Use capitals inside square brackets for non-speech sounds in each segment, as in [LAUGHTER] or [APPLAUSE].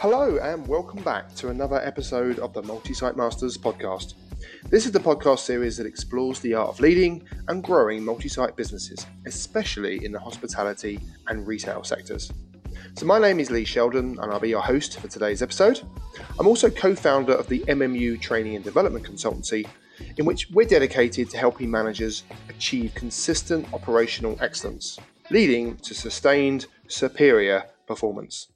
Hello, and welcome back to another episode of the Multi Site Masters podcast. This is the podcast series that explores the art of leading and growing multi site businesses, especially in the hospitality and retail sectors. So, my name is Lee Sheldon, and I'll be your host for today's episode. I'm also co founder of the MMU Training and Development Consultancy, in which we're dedicated to helping managers achieve consistent operational excellence, leading to sustained, superior performance.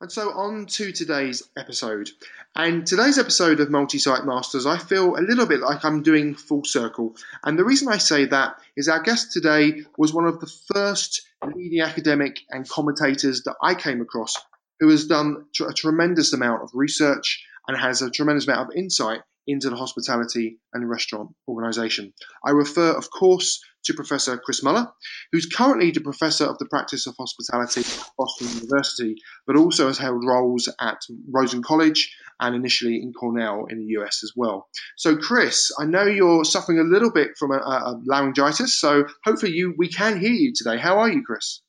And so on to today's episode. And today's episode of Multi Site Masters, I feel a little bit like I'm doing full circle. And the reason I say that is our guest today was one of the first leading academic and commentators that I came across who has done a tremendous amount of research and has a tremendous amount of insight into the hospitality and restaurant organisation. I refer, of course, to Professor Chris Muller, who's currently the Professor of the Practice of Hospitality at Boston University, but also has held roles at Rosen College and initially in Cornell in the US as well. So, Chris, I know you're suffering a little bit from a, a laryngitis, so hopefully you we can hear you today. How are you, Chris?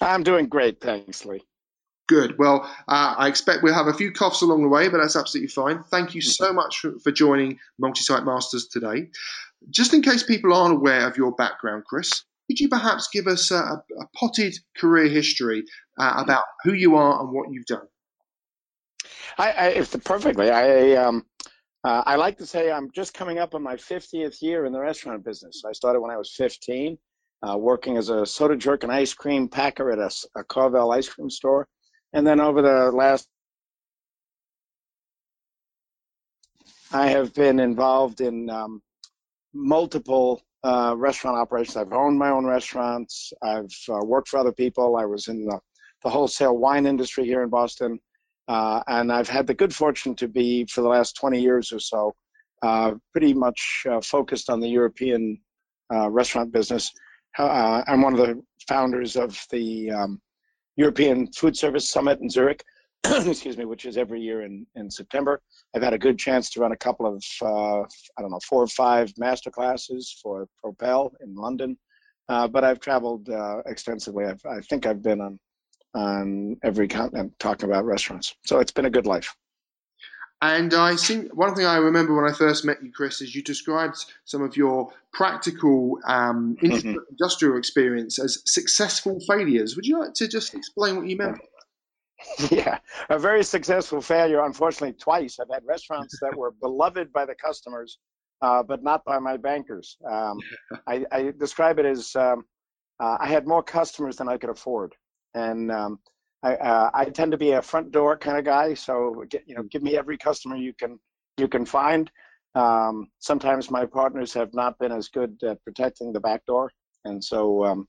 I'm doing great, thanks, Lee. Good. Well, uh, I expect we'll have a few coughs along the way, but that's absolutely fine. Thank you so much for, for joining Multi Site Masters today. Just in case people aren't aware of your background, Chris, could you perhaps give us a, a potted career history uh, about who you are and what you've done? I, I perfectly. I um, uh, I like to say I'm just coming up on my 50th year in the restaurant business. I started when I was 15, uh, working as a soda jerk and ice cream packer at a, a Carvel ice cream store. And then over the last, I have been involved in um, multiple uh, restaurant operations. I've owned my own restaurants. I've uh, worked for other people. I was in the, the wholesale wine industry here in Boston. Uh, and I've had the good fortune to be, for the last 20 years or so, uh, pretty much uh, focused on the European uh, restaurant business. I'm one of the founders of the um, European Food Service Summit in Zurich, [CLEARS THROAT] excuse me, which is every year in, in September. I've had a good chance to run a couple of, uh, I don't know, four or five master classes for Propel in London. Uh, but I've traveled uh, extensively. I've, I think I've been on on every continent talking about restaurants. So it's been a good life. And I think one thing I remember when I first met you, Chris, is you described some of your practical um, mm-hmm. industrial experience as successful failures. Would you like to just explain what you meant? [LAUGHS] Yeah, a very successful failure, unfortunately, twice. I've had restaurants that were beloved by the customers, uh, but not by my bankers. Um, [LAUGHS] I, I, describe it as um, uh, I had more customers than I could afford. And um, I, uh, I tend to be a front door kind of guy, so get, you know, give me every customer you can you can find. Um, sometimes my partners have not been as good at protecting the back door, and so um,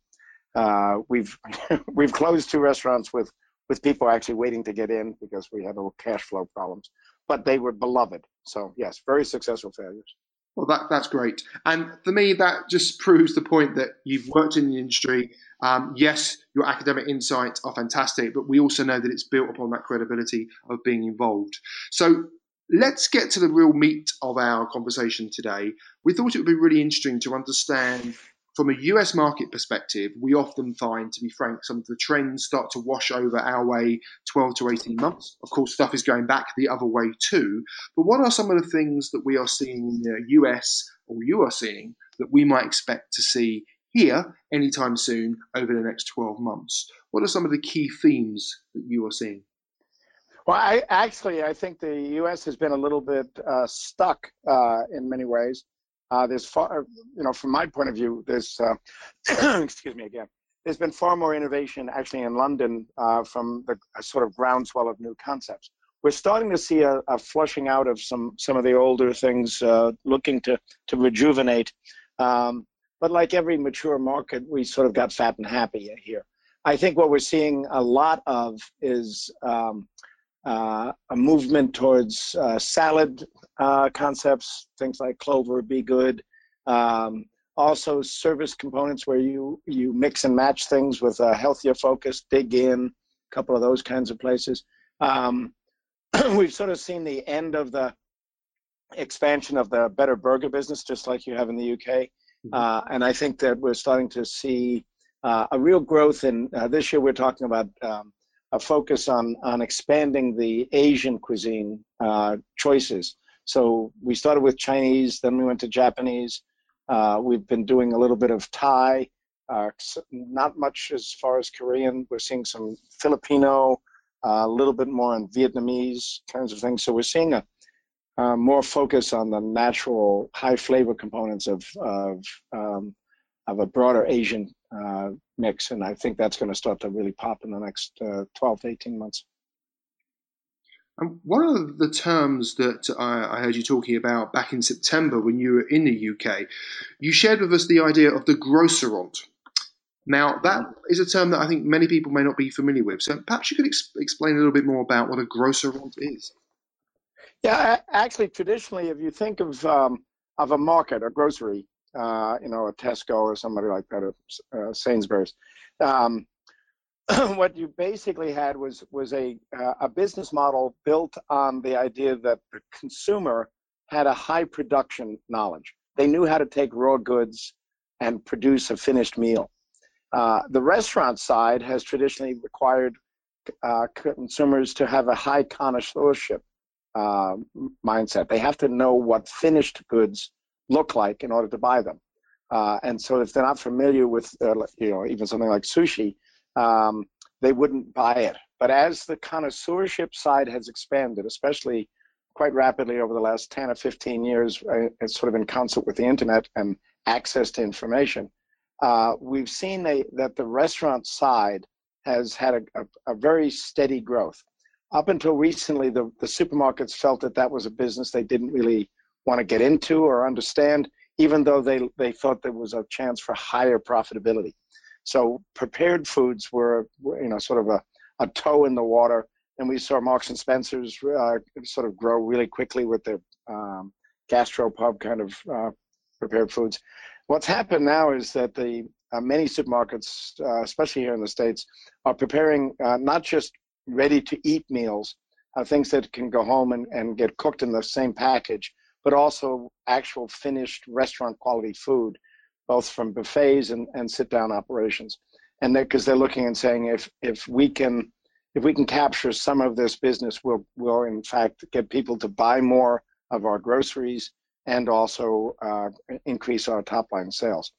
uh, we've [LAUGHS] we've closed two restaurants with with people actually waiting to get in because we had little cash flow problems. But they were beloved, so yes, very successful failures. Well, that, that's great. And for me, that just proves the point that you've worked in the industry. Um, yes, your academic insights are fantastic, but we also know that it's built upon that credibility of being involved. So let's get to the real meat of our conversation today. We thought it would be really interesting to understand from a US market perspective, we often find, to be frank, some of the trends start to wash over our way 12 to 18 months. Of course, stuff is going back the other way too. But what are some of the things that we are seeing in the US or you are seeing that we might expect to see here anytime soon over the next 12 months? What are some of the key themes that you are seeing? Well, I actually I think the U.S. has been a little bit uh, stuck uh, in many ways. Uh, there's far, you know, from my point of view, there's, uh, [CLEARS THROAT] excuse me again, there's been far more innovation actually in London uh, from the sort of groundswell of new concepts. We're starting to see a, a flushing out of some some of the older things, uh, looking to to rejuvenate. Um, but like every mature market, we sort of got fat and happy here. I think what we're seeing a lot of is um, uh, a movement towards uh, salad uh, concepts, things like Clover, B.Good. Um, also, service components where you you mix and match things with a healthier focus. Dig Inn, a couple of those kinds of places. Um, [CLEARS THROAT] we've sort of seen the end of the expansion of the better burger business, just like you have in the UK. Mm-hmm. Uh, and I think that we're starting to see uh, a real growth in uh, this year. We're talking about um, a focus on on expanding the Asian cuisine uh, choices. So we started with Chinese, then we went to Japanese. Uh, we've been doing a little bit of Thai, uh, not much as far as Korean. We're seeing some Filipino, uh, a little bit more on Vietnamese kinds of things. So we're seeing a uh, more focus on the natural high flavor components of of, um, of a broader Asian uh, mix, and I think that's going to start to really pop in the next uh, 12 to 18 months. And one of the terms that I, I heard you talking about back in September when you were in the UK, you shared with us the idea of the grocerant. Now, that is a term that I think many people may not be familiar with. So perhaps you could ex- explain a little bit more about what a grocerant is. Yeah, actually, traditionally, if you think of um, of a market, a grocery, uh, you know, a Tesco or somebody like that, or uh, Sainsbury's, um, [CLEARS THROAT] what you basically had was was a uh, a business model built on the idea that the consumer had a high production knowledge. They knew how to take raw goods and produce a finished meal. Uh, the restaurant side has traditionally required uh, consumers to have a high connoisseurship uh, mindset. They have to know what finished goods look like in order to buy them. Uh, and so if they're not familiar with, uh, you know, even something like sushi, um, they wouldn't buy it. But as the connoisseurship side has expanded, especially quite rapidly over the last 10 or 15 years, uh, it's sort of in concert with the internet and access to information, uh, we've seen a, that the restaurant side has had a, a, a very steady growth up until recently, the, the supermarkets felt that that was a business they didn't really want to get into or understand, even though they, they thought there was a chance for higher profitability. So prepared foods were, you know, sort of a, a toe in the water. And we saw Marks and Spencer's uh, sort of grow really quickly with their um, gastropub kind of uh, prepared foods. What's happened now is that the uh, many supermarkets, uh, especially here in the states, are preparing uh, not just ready to eat meals, uh, things that can go home and, and get cooked in the same package, but also actual finished restaurant quality food, both from buffets and, and sit down operations. And because they're looking and saying if if we can if we can capture some of this business, we'll we'll in fact get people to buy more of our groceries and also uh, increase our top line sales.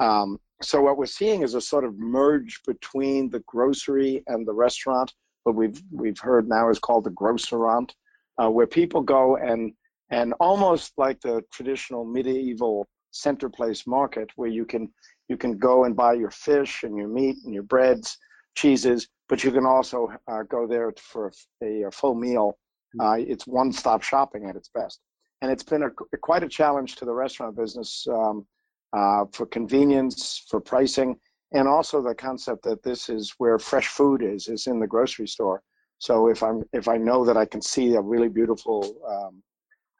Um, so what we're seeing is a sort of merge between the grocery and the restaurant what we've we've heard now is called the grocerant, uh, where people go and and almost like the traditional medieval center place market, where you can you can go and buy your fish and your meat and your breads, cheeses, but you can also uh, go there for a, a full meal. Hmm. Uh, it's one-stop shopping at its best, and it's been a, quite a challenge to the restaurant business um, uh, for convenience, for pricing, and also the concept that this is where fresh food is is in the grocery store so if i'm if i know that i can see a really beautiful um,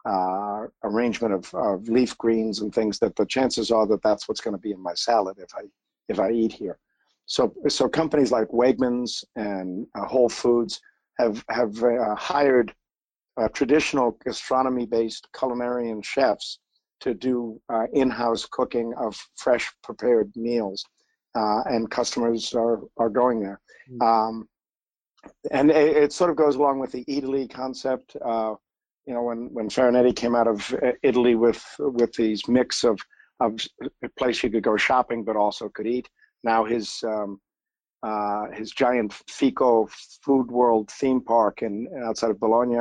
uh, arrangement of, of leaf greens and things that the chances are that that's what's going to be in my salad if i if i eat here so so companies like wegmans and uh, whole foods have have uh, hired uh, traditional gastronomy based culinarian chefs to do uh, in-house cooking of fresh prepared meals uh, and customers are, are going there. Mm-hmm. Um, and it, it, sort of goes along with the Eataly concept. You know, when when Farinetti came out of uh, Italy with with these mix of of a place you could go shopping but also could eat. Now his um, uh, his giant Fico Food World theme park in outside of Bologna,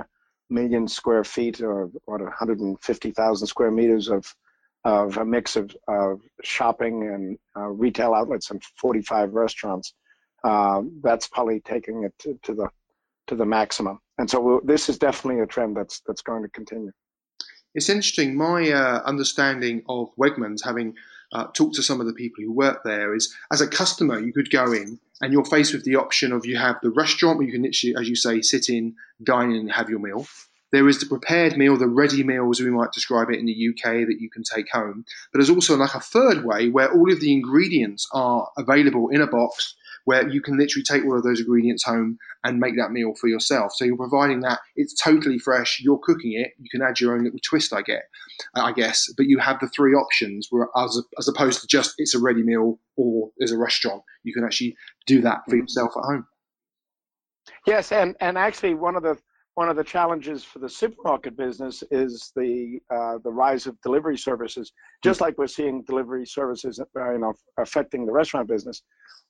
million square feet or what 150,000 square meters of of a mix of, of shopping and uh, retail outlets and 45 restaurants. Uh, that's probably taking it to, to, the to the maximum. And so we'll, this is definitely a trend that's that's going to continue. It's interesting. My uh, understanding of Wegmans, having uh, talked to some of the people who work there, is as a customer you could go in and you're faced with the option of you have the restaurant where you can literally, as you say, sit in, dine in, and have your meal there is the prepared meal, the ready meal, as we might describe it in the UK, that you can take home. But there's also like a third way where all of the ingredients are available in a box where you can literally take all of those ingredients home and make that meal for yourself. So you're providing that it's totally fresh. You're cooking it. You can add your own little twist, I get, uh, I guess. But you have the three options, where as, as opposed to just it's a ready meal or there's a restaurant. You can actually do that for yourself at home. Yes, and and actually one of the one of the challenges for the supermarket business is the uh, the rise of delivery services, just like we're seeing delivery services, uh, you know, affecting the restaurant business.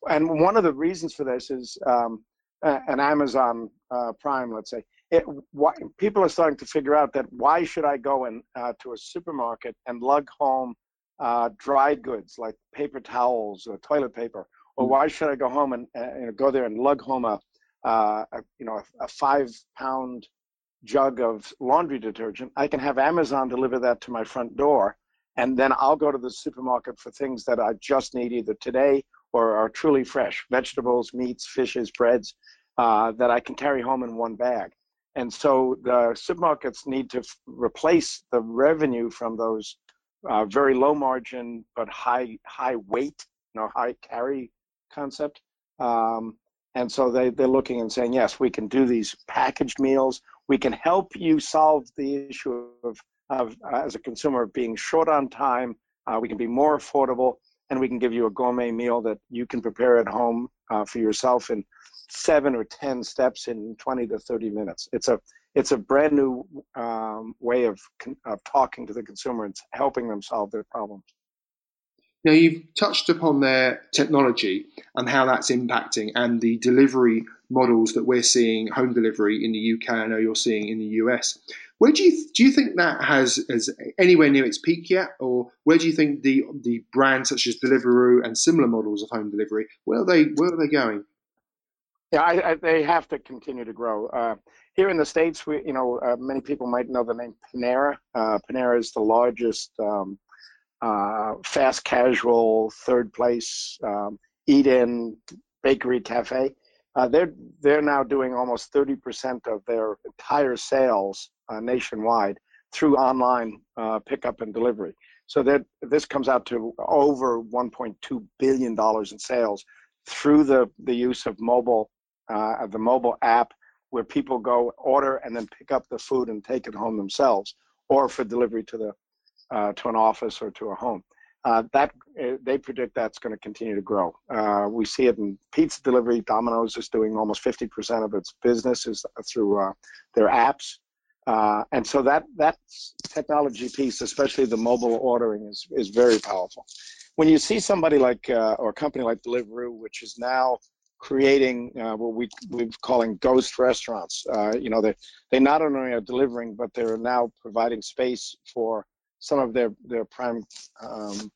And one of the reasons for this is um, an Amazon uh, Prime, let's say. It, why, people are starting to figure out that why should I go in uh, to a supermarket and lug home uh, dried goods like paper towels or toilet paper, or mm. why should I go home and you know, go there and lug home a uh, a, you know, a, a five pound jug of laundry detergent, I can have Amazon deliver that to my front door. And then I'll go to the supermarket for things that I just need either today or are truly fresh vegetables, meats, fishes, breads uh, that I can carry home in one bag. And so the supermarkets need to f- replace the revenue from those uh, very low margin but high high weight, you know, high carry concept um, and so they, they're looking and saying, yes, we can do these packaged meals. We can help you solve the issue of, of uh, as a consumer, of being short on time. Uh, we can be more affordable, and we can give you a gourmet meal that you can prepare at home uh, for yourself in seven or 10 steps in 20 to 30 minutes. It's a, it's a brand new um, way of, of talking to the consumer and helping them solve their problems. Now, you've touched upon their technology and how that's impacting and the delivery models that we're seeing, home delivery in the UK, I know you're seeing in the US. Where do you do you think that has has anywhere near its peak yet, or where do you think the the brands such as Deliveroo and similar models of home delivery where are they where are they going? Yeah, I, I, they have to continue to grow. Uh, here in the states, we you know uh, many people might know the name Panera. Uh, Panera is the largest um, uh, fast casual, third place, um, eat in, bakery, cafe. Uh, they're they're now doing almost 30% of their entire sales uh, nationwide through online uh, pickup and delivery. So that this comes out to over 1.2 billion dollars in sales through the the use of mobile uh, the mobile app where people go order and then pick up the food and take it home themselves, or for delivery to the uh, to an office or to a home. Uh, that uh, they predict that's going to continue to grow. Uh, we see it in pizza delivery. Domino's is doing almost 50% of its business is through uh, their apps, and so that that technology piece, especially the mobile ordering, is is very powerful. When you see somebody like or a company like Deliveroo, which is now creating uh, what we we're calling ghost restaurants. Uh, you know, they they not only are delivering, but they're now providing space for some of their their prime um,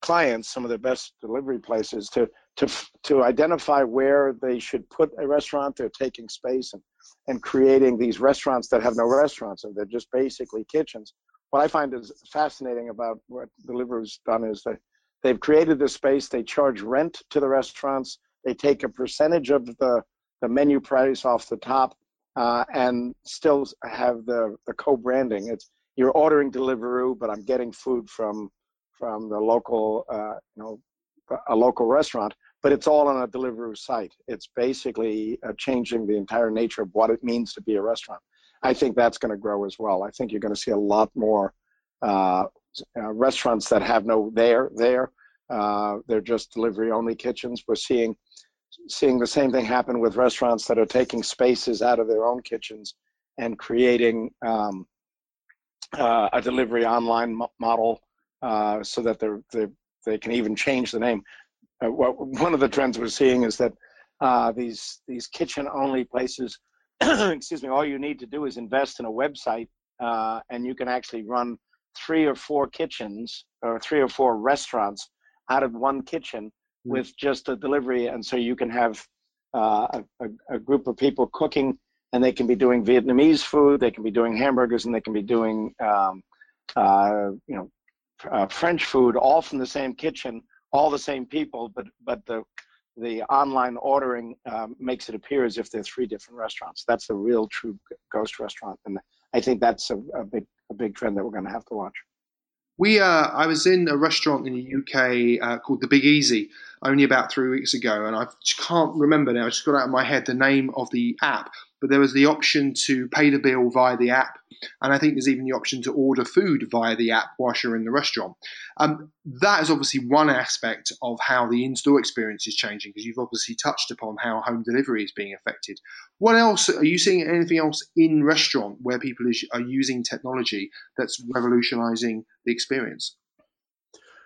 clients, some of their best delivery places, to to to identify where they should put a restaurant. They're taking space and and creating these restaurants that have no restaurants, and they're just basically kitchens. What I find is fascinating about what Deliveroo's done is that they've created this space. They charge rent to the restaurants. They take a percentage of the the menu price off the top, uh, and still have the the co-branding. It's you're ordering Deliveroo, but I'm getting food from from the local, uh, you know, a local restaurant. But it's all on a Deliveroo site. It's basically uh, changing the entire nature of what it means to be a restaurant. I think that's going to grow as well. I think you're going to see a lot more uh, uh restaurants that have no there there. Uh, they're just delivery only kitchens. We're seeing seeing the same thing happen with restaurants that are taking spaces out of their own kitchens and creating um, uh, a delivery online model uh, so that they're, they're, they can even change the name. Uh, what, one of the trends we're seeing is that uh, these these kitchen only places, [CLEARS THROAT] excuse me, all you need to do is invest in a website uh, and you can actually run three or four kitchens or three or four restaurants out of one kitchen mm-hmm. with just a delivery. And so you can have uh, a, a, group of people cooking and they can be doing Vietnamese food, they can be doing hamburgers, and they can be doing um, uh, you know uh, French food, all from the same kitchen, all the same people, but but the the online ordering um, makes it appear as if they're three different restaurants. That's the real true ghost restaurant, and I think that's a, a big a big trend that we're going to have to watch. We, uh, I was in a restaurant in the UK uh, called the Big Easy only about three weeks ago, and I can't remember now. I just got out of my head the name of the app, but there was the option to pay the bill via the app. And I think there's even the option to order food via the app whilst you're in the restaurant. Um, that is obviously one aspect of how the in store experience is changing because you've obviously touched upon how home delivery is being affected. What else are you seeing anything else in restaurant where people are using technology that's revolutionizing the experience?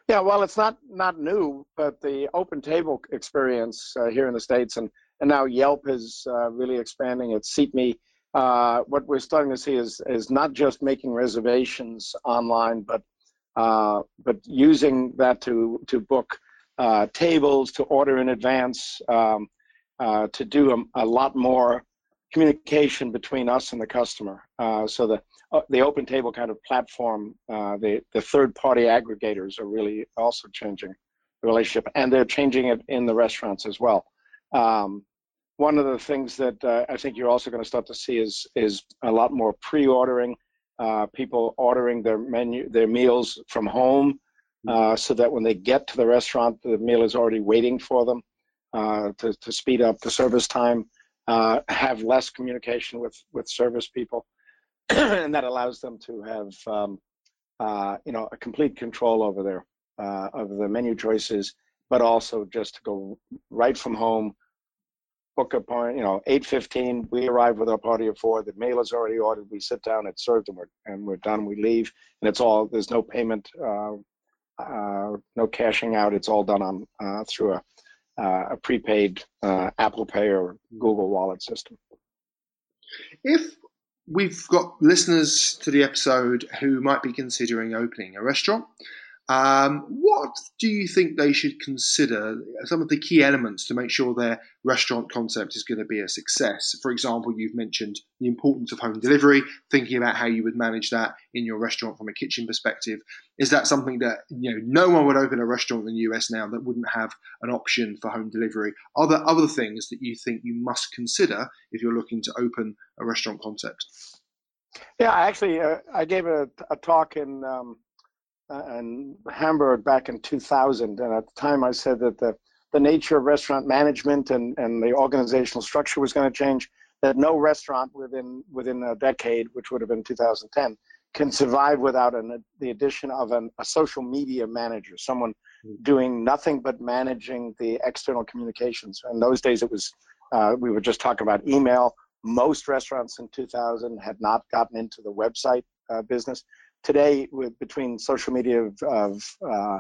Yeah, well, it's not not new, but the OpenTable experience uh, here in the states, and and now Yelp is uh, really expanding its SeatMe. Uh, what we're starting to see is is not just making reservations online, but uh, but using that to to book uh, tables, to order in advance, um, uh, to do a, a, lot more communication between us and the customer. so the uh, the OpenTable kind of platform, uh, the, the third party aggregators are really also changing the relationship and they're changing it in the restaurants as well. Um, one of the things that uh, I think you're also going to start to see is is a lot more pre-ordering, uh, people ordering their menu, their meals from home, uh, so that when they get to the restaurant, the meal is already waiting for them uh, to, to speed up the service time, have less communication with with service people. [CLEARS THROAT] and that allows them to have um, uh, you know a complete control over their uh, of the menu choices, but also just to go right from home, book a point. You know, eight fifteen, we arrive with our party of four. The meal is already ordered. We sit down, it's served, and we're and we're done. We leave, and it's all. There's no payment, uh, uh no cashing out. It's all done on uh, through a uh, a prepaid Apple Pay or Google Wallet system. If we've got listeners to the episode who might be considering opening a restaurant. Um, what do you think they should consider? Some of the key elements to make sure their restaurant concept is going to be a success. For example, you've mentioned the importance of home delivery, thinking about how you would manage that in your restaurant from a kitchen perspective. Is that something that you know no one would open a restaurant in the US now that wouldn't have an option for home delivery? Are there other things that you think you must consider if you're looking to open a restaurant concept? Yeah, actually, uh, I gave a, a talk in um, uh, in Hamburg back in 2000, and at the time I said that the the nature of restaurant management and, and the organizational structure was going to change. That no restaurant within within a decade, which would have been 2010, can survive without an, the addition of an, a social media manager, someone hmm. doing nothing but managing the external communications. In those days, it was uh, we were just talking about email. Most restaurants in 2000 had not gotten into the website uh, business today with between social media of, of uh,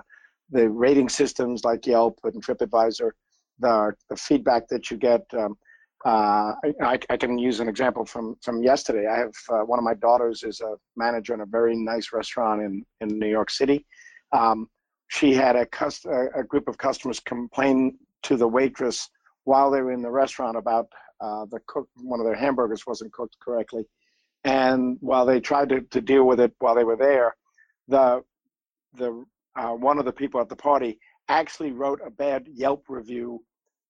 the rating systems like Yelp and TripAdvisor, the, the feedback that you get. Um, uh, I, I, can use an example from from yesterday. I have uh, one of my daughters is a manager in a very nice restaurant in in New York City. Um, she had a, cust- a group of customers complain to the waitress while they were in the restaurant about uh, the cook one of their hamburgers wasn't cooked correctly, and while they tried to, to deal with it while they were there, the the uh, one of the people at the party actually wrote a bad Yelp review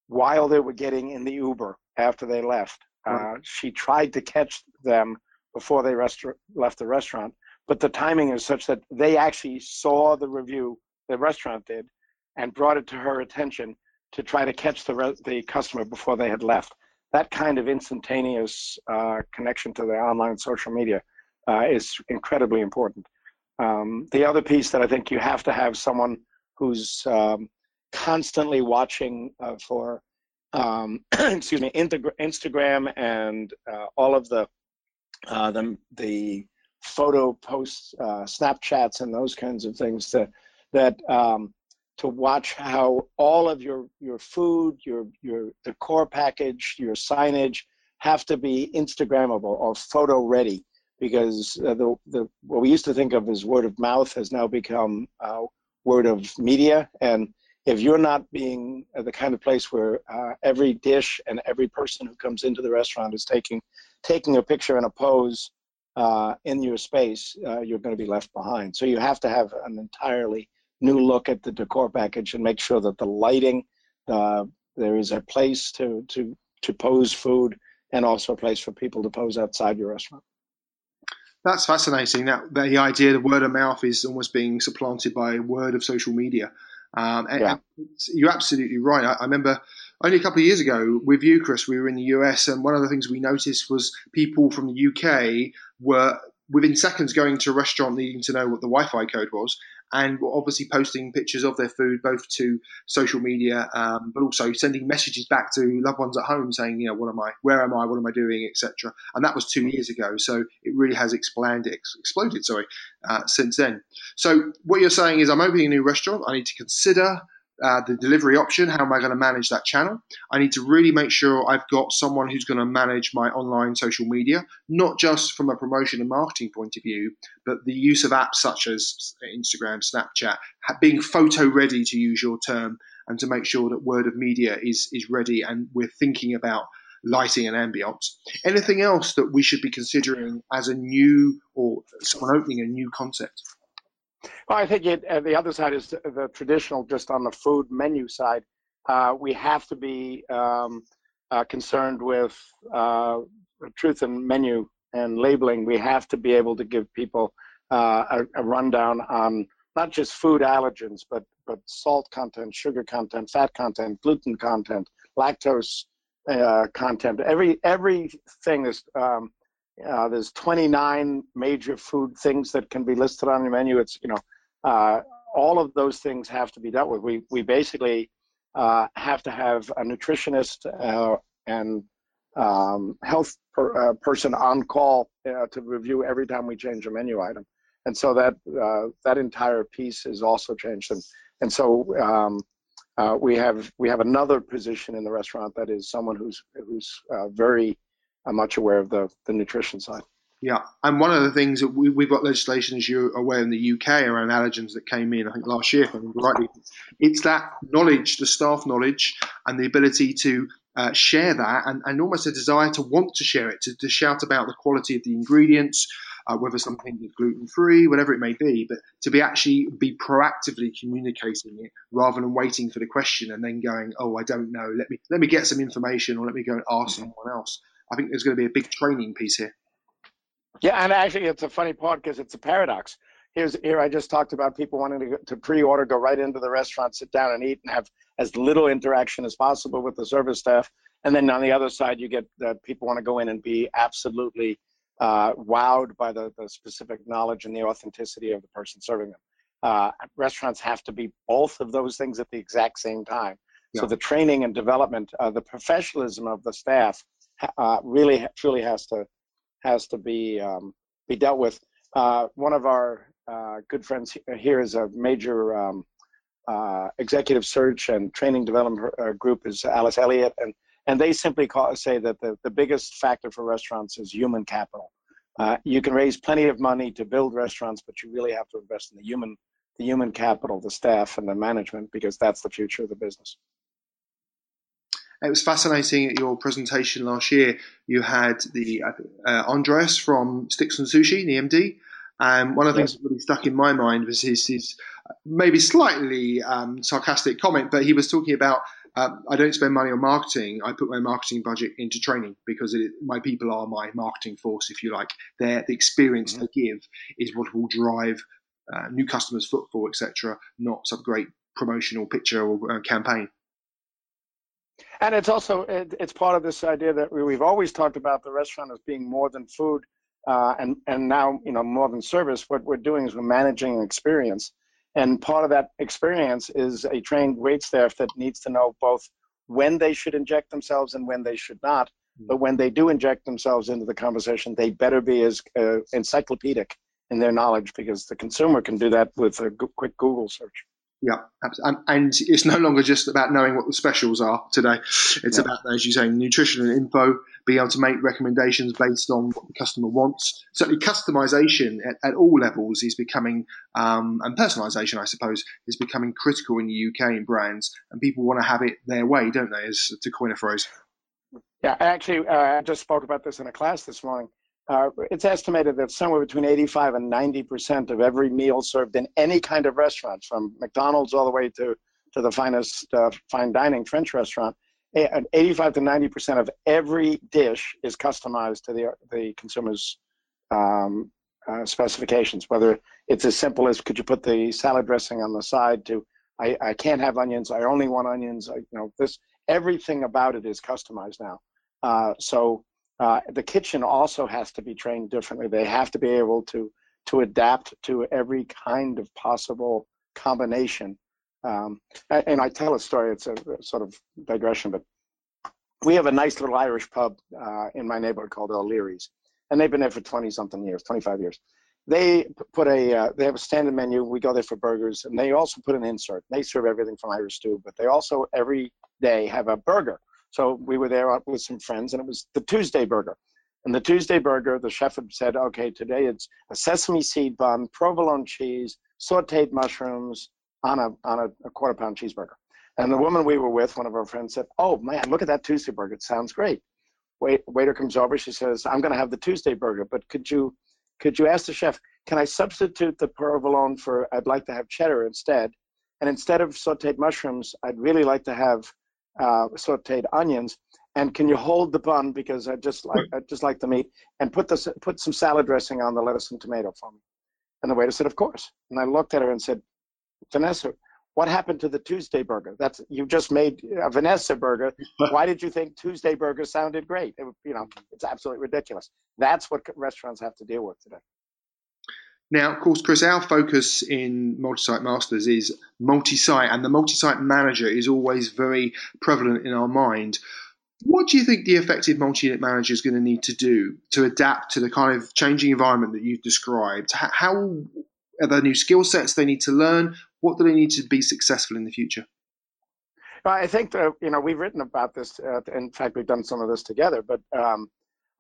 while they were getting in the Uber after they left. Uh, she tried to catch them before they left the restaurant, but the timing is such that they actually saw the review the restaurant did and brought it to her attention to try to catch the re- the customer before they had left that kind of instantaneous uh, connection to the online social media uh, is incredibly important. Um, the other piece that I think you have to have someone who's um, constantly watching uh, for, um, [CLEARS THROAT] excuse me, Instagram and uh, all of the uh, the, the photo posts, uh, Snapchats, and those kinds of things that that um, to watch how all of your your food, your your decor package, your signage have to be Instagrammable or photo ready because uh, the the what we used to think of as word of mouth has now become uh, word of media and if you're not being the kind of place where uh, every dish and every person who comes into the restaurant is taking taking a picture and a pose uh, in your space, uh, you're going to be left behind. So you have to have an entirely new look at the decor package and make sure that the lighting, uh, there is a place to, to, to pose food and also a place for people to pose outside your restaurant. That's fascinating. That the idea that word of mouth is almost being supplanted by word of social media. Um, yeah. you're absolutely right. I, I, remember only a couple of years ago with you, Chris, we were in the US, and one of the things we noticed was people from the UK were within seconds going to a restaurant needing to know what the Wi-Fi code was, and were obviously posting pictures of their food both to social media, um, but also sending messages back to loved ones at home saying, you know, what am I, where am I, what am I doing, etc. And that was two years ago, so it really has expanded, exploded, sorry, uh, since then. So what you're saying is, I'm opening a new restaurant. I need to consider uh, the delivery option. How am I going to manage that channel? I need to really make sure I've got someone who's going to manage my online social media, not just from a promotion and marketing point of view, but the use of apps such as Instagram, Snapchat, being photo ready to use your term, and to make sure that word of media is is ready and we're thinking about lighting and ambience. Anything else that we should be considering as a new or someone opening a new concept? Well, I think it, uh, the other side is the, traditional, just on the food menu side. Uh, we have to be um, uh, concerned with uh, truth and menu and labeling. We have to be able to give people uh, a, a, rundown on not just food allergens, but but salt content, sugar content, fat content, gluten content, lactose uh, content. Every everything is um, uh, there's 29 major food things that can be listed on your menu. It's you know uh, all of those things have to be dealt with. We we basically uh, have to have a nutritionist uh, and um, health per, uh, person on call uh, to review every time we change a menu item, and so that that entire piece is also changed. And and so um, we have we have another position in the restaurant that is someone who's who's very I'm much aware of the, the nutrition side. Yeah, and one of the things that we, have got legislation, as you're aware, in the UK around allergens that came in, I think last year, if I remember rightly. It's that knowledge, the staff knowledge, and the ability to uh, share that, and, and almost a desire to want to share it, to, to shout about the quality of the ingredients, uh, whether something is gluten free, whatever it may be, but to be actually be proactively communicating it rather than waiting for the question and then going, oh, I don't know, let me let me get some information or let me go and ask mm-hmm. someone else. I think there's going to be a big training piece here. Yeah, and actually, it's a funny part because it's a paradox. Here's here I just talked about people wanting to to pre-order, go right into the restaurant, sit down and eat, and have as little interaction as possible with the service staff. And then on the other side, you get that people want to go in and be absolutely uh, wowed by the, the specific knowledge and the authenticity of the person serving them. Uh, restaurants have to be both of those things at the exact same time. Yeah. So the training and development, uh, the professionalism of the staff uh, really truly has to has to be um, be dealt with. Uh, one of our uh, good friends here is a major um, uh, executive search and training development uh, group is Alice Elliott, and and they simply call, say that the, the biggest factor for restaurants is human capital. Uh, you can raise plenty of money to build restaurants, but you really have to invest in the human the human capital, the staff, and the management because that's the future of the business. It was fascinating at your presentation last year. You had the uh, Andreas from Sticks and Sushi, the MD. Um, one of the yes. things that really stuck in my mind was his, his maybe slightly um, sarcastic comment, but he was talking about um, I don't spend money on marketing. I put my marketing budget into training because it, my people are my marketing force, if you like. Their the experience mm-hmm. they give is what will drive uh, new customers' footfall, etc. Not some great promotional picture or uh, campaign. And it's also it, it's part of this idea that we, have always talked about the restaurant as being more than food, uh, and and now you know more than service. What we're doing is we're managing an experience, and part of that experience is a trained wait staff that needs to know both when they should inject themselves and when they should not. Hmm. But when they do inject themselves into the conversation, they better be as uh, encyclopedic in their knowledge because the consumer can do that with a quick Google search. Yeah, and it's no longer just about knowing what the specials are today. It's yeah. about, as you say, nutrition and info, being able to make recommendations based on what the customer wants. Certainly, customization at, at all levels is becoming, um, and personalization, I suppose, is becoming critical in the UK in brands, and people want to have it their way, don't they? As to coin a phrase. Yeah, actually, uh, I just spoke about this in a class this morning. Uh, it's estimated that somewhere between 85 and 90 percent of every meal served in any kind of restaurant, from McDonald's all the way to, to the finest uh, fine dining French restaurant, 85 to 90 percent of every dish is customized to the, the consumer's um, uh, specifications, whether it's as simple as could you put the salad dressing on the side to I, I can't have onions, I only want onions, I, you know, this everything about it is customized now. Uh, so uh, the kitchen also has to be trained differently. They have to be able to to adapt to every kind of possible combination. Um, and I tell a story. It's a, sort of digression, but we have a nice little Irish pub uh, in my neighborhood called O'Leary's, and they've been there for 20 something years, 25 years. They put a uh, they have a standard menu. We go there for burgers, and they also put an insert. They serve everything from Irish stew, but they also every day have a burger. So we were there with some friends, and it was the Tuesday burger. And the Tuesday burger, the chef had said, okay, today it's a sesame seed bun, provolone cheese, sauteed mushrooms on a on a, a quarter pound cheeseburger. And the woman we were with, one of our friends, said, "Oh man, look at that Tuesday burger. It sounds great." Wait, waiter comes over. She says, "I'm going to have the Tuesday burger, but could you could you ask the chef, can I substitute the provolone for? I'd like to have cheddar instead, and instead of sautéed mushrooms, I'd really like to have uh, sautéed onions. And can you hold the bun because I just like I just like the meat and put this put some salad dressing on the lettuce and tomato for me." And the waiter said, "Of course." And I looked at her and said, "Vanessa, what happened to the Tuesday burger? That's you just made a Vanessa burger. [LAUGHS] Why did you think Tuesday burger sounded great? It, you know, it's absolutely ridiculous. That's what restaurants have to deal with today. Now, of course, Chris, our focus in multi-site masters is multi-site, and the multi-site manager is always very prevalent in our mind. What do you think the effective multi-unit manager is going to need to do to adapt to the kind of changing environment that you've described? How are there new skill sets they need to learn? What do they need to be successful in the future? I think that, you know we've written about this. Uh, in fact, we've done some of this together. But um,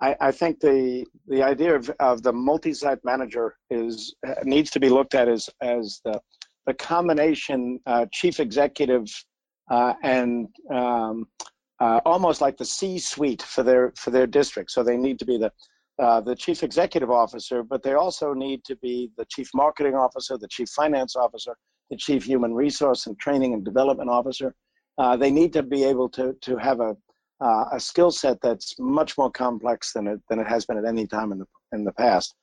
I, I, think the the idea of, of the multi-site manager is uh, needs to be looked at as as the the combination uh, chief executive uh, and um, uh, almost like the C-suite for their for their district. So they need to be the uh, the chief executive officer, but they also need to be the chief marketing officer, the chief finance officer, the chief human resource and training and development officer. Uh, they need to be able to to have a a skill set that's much more complex than it than it has been at any time in the in the past.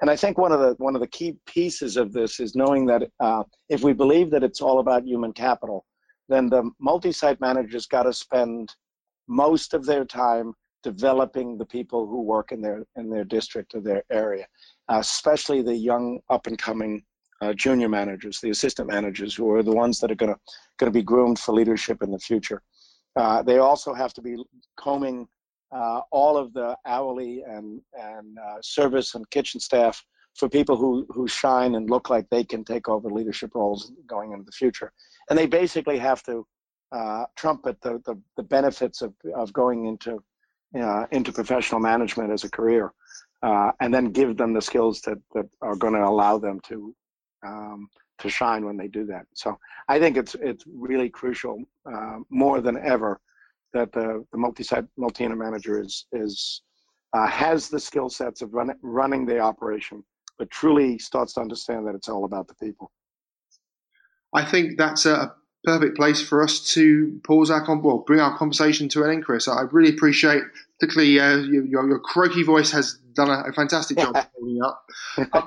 And I think one of the one of the key pieces of this is knowing that uh, if we believe that it's all about human capital, then the multi-site managers got to spend most of their time developing the people who work in their in their district or their area, uh, especially the young up and coming uh, junior managers, the assistant managers, who are the ones that are going to going to be groomed for leadership in the future. Uh, they also have to be combing uh, all of the hourly and and uh, service and kitchen staff for people who who shine and look like they can take over leadership roles going into the future. And they basically have to uh, trumpet the, the, the benefits of of going into uh, into professional management as a career, and then give them the skills that, that are going to allow them to um, to shine when they do that. So I think it's it's really crucial uh, more than ever that the, the multi-site multi-unit manager is is uh, has the skill sets of run, running the operation, but truly starts to understand that it's all about the people. I think that's a perfect place for us to pause our well, bring our conversation to an end, Chris. I really appreciate, particularly uh, your, your, croaky voice has done a, a fantastic job [LAUGHS] holding up. Uh,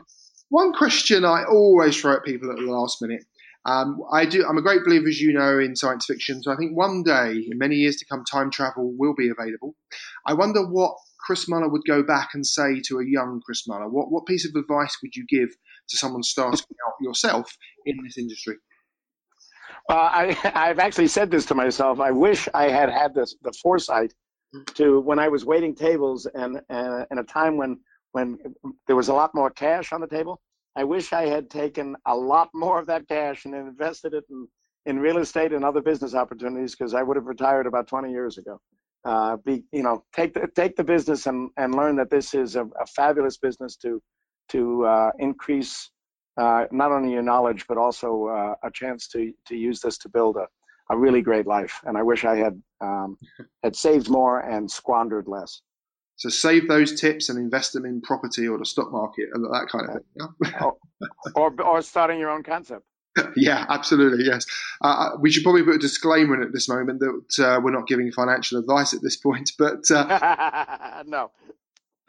one question I always throw at people at the last minute. Um, I do. I'm a great believer, as you know, in science fiction. So I think one day, in many years to come, time travel will be available. I wonder what Chris Muller would go back and say to a young Chris Muller. What what piece of advice would you give to someone starting out yourself in this industry? Uh, I, I've actually said this to myself. I wish I had had this, the foresight to when I was waiting tables and uh, in a time when when there was a lot more cash on the table. I wish I had taken a lot more of that cash and invested it in, in real estate and other business opportunities because I would have retired about 20 years ago. Uh, be you know take the take the business and and learn that this is a, a fabulous business to to uh, increase uh, not only your knowledge but also uh, a chance to to use this to build a, a really great life. And I wish I had um, had saved more and squandered less. So save those tips and invest them in property or the stock market and that kind of thing. Yeah? or, or starting your own concept. [LAUGHS] yeah, absolutely. Yes, uh, uh, we should probably put a disclaimer in at this moment that uh, we're not giving financial advice at this point. But uh, [LAUGHS] no,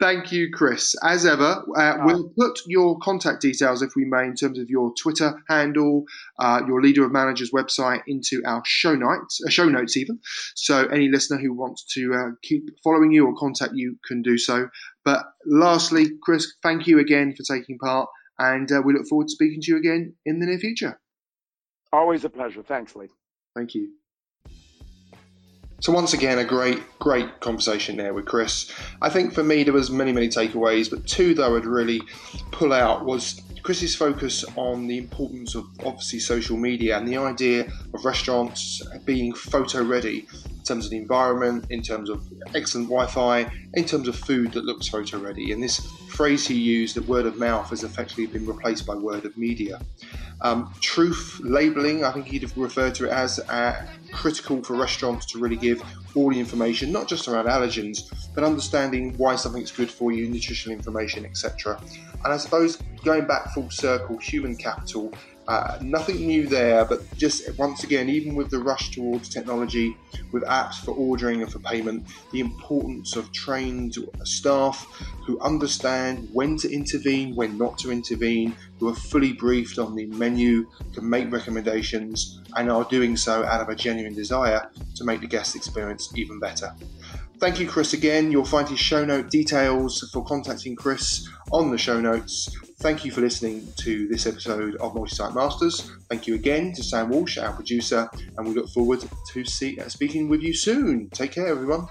Thank you, Chris. As ever, uh, we'll put your contact details, if we may, in terms of your Twitter handle, uh, your Leader of Managers website, into our show notes, uh, show notes even. So any listener who wants to uh, keep following you or contact you can do so. But lastly, Chris, thank you again for taking part, and uh, we look forward to speaking to you again in the near future. Always a pleasure. Thanks, Lee. Thank you. So once again, a great, great conversation there with Chris. I think for me there was many, many takeaways, but two that I would really pull out was Chris's focus on the importance of obviously social media and the idea of restaurants being photo ready in terms of the environment, in terms of excellent Wi-Fi, in terms of food that looks photo ready. And this phrase he used, that word of mouth, has effectively been replaced by word of media. Um, truth labeling, I think he'd have referred to it as uh, critical for restaurants to really give all the information, not just around allergens, but understanding why something's good for you, nutritional information, etc. And I suppose going back full circle, human capital uh, nothing new there, but just once again, even with the rush towards technology, with apps for ordering and for payment, the importance of trained staff who understand when to intervene, when not to intervene, who are fully briefed on the menu, can make recommendations, and are doing so out of a genuine desire to make the guest experience even better. Thank you, Chris, again. You'll find his show note details for contacting Chris on the show notes. Thank you for listening to this episode of Multi-Site Masters. Thank you again to Sam Walsh, our producer, and we look forward to see, uh, speaking with you soon. Take care, everyone.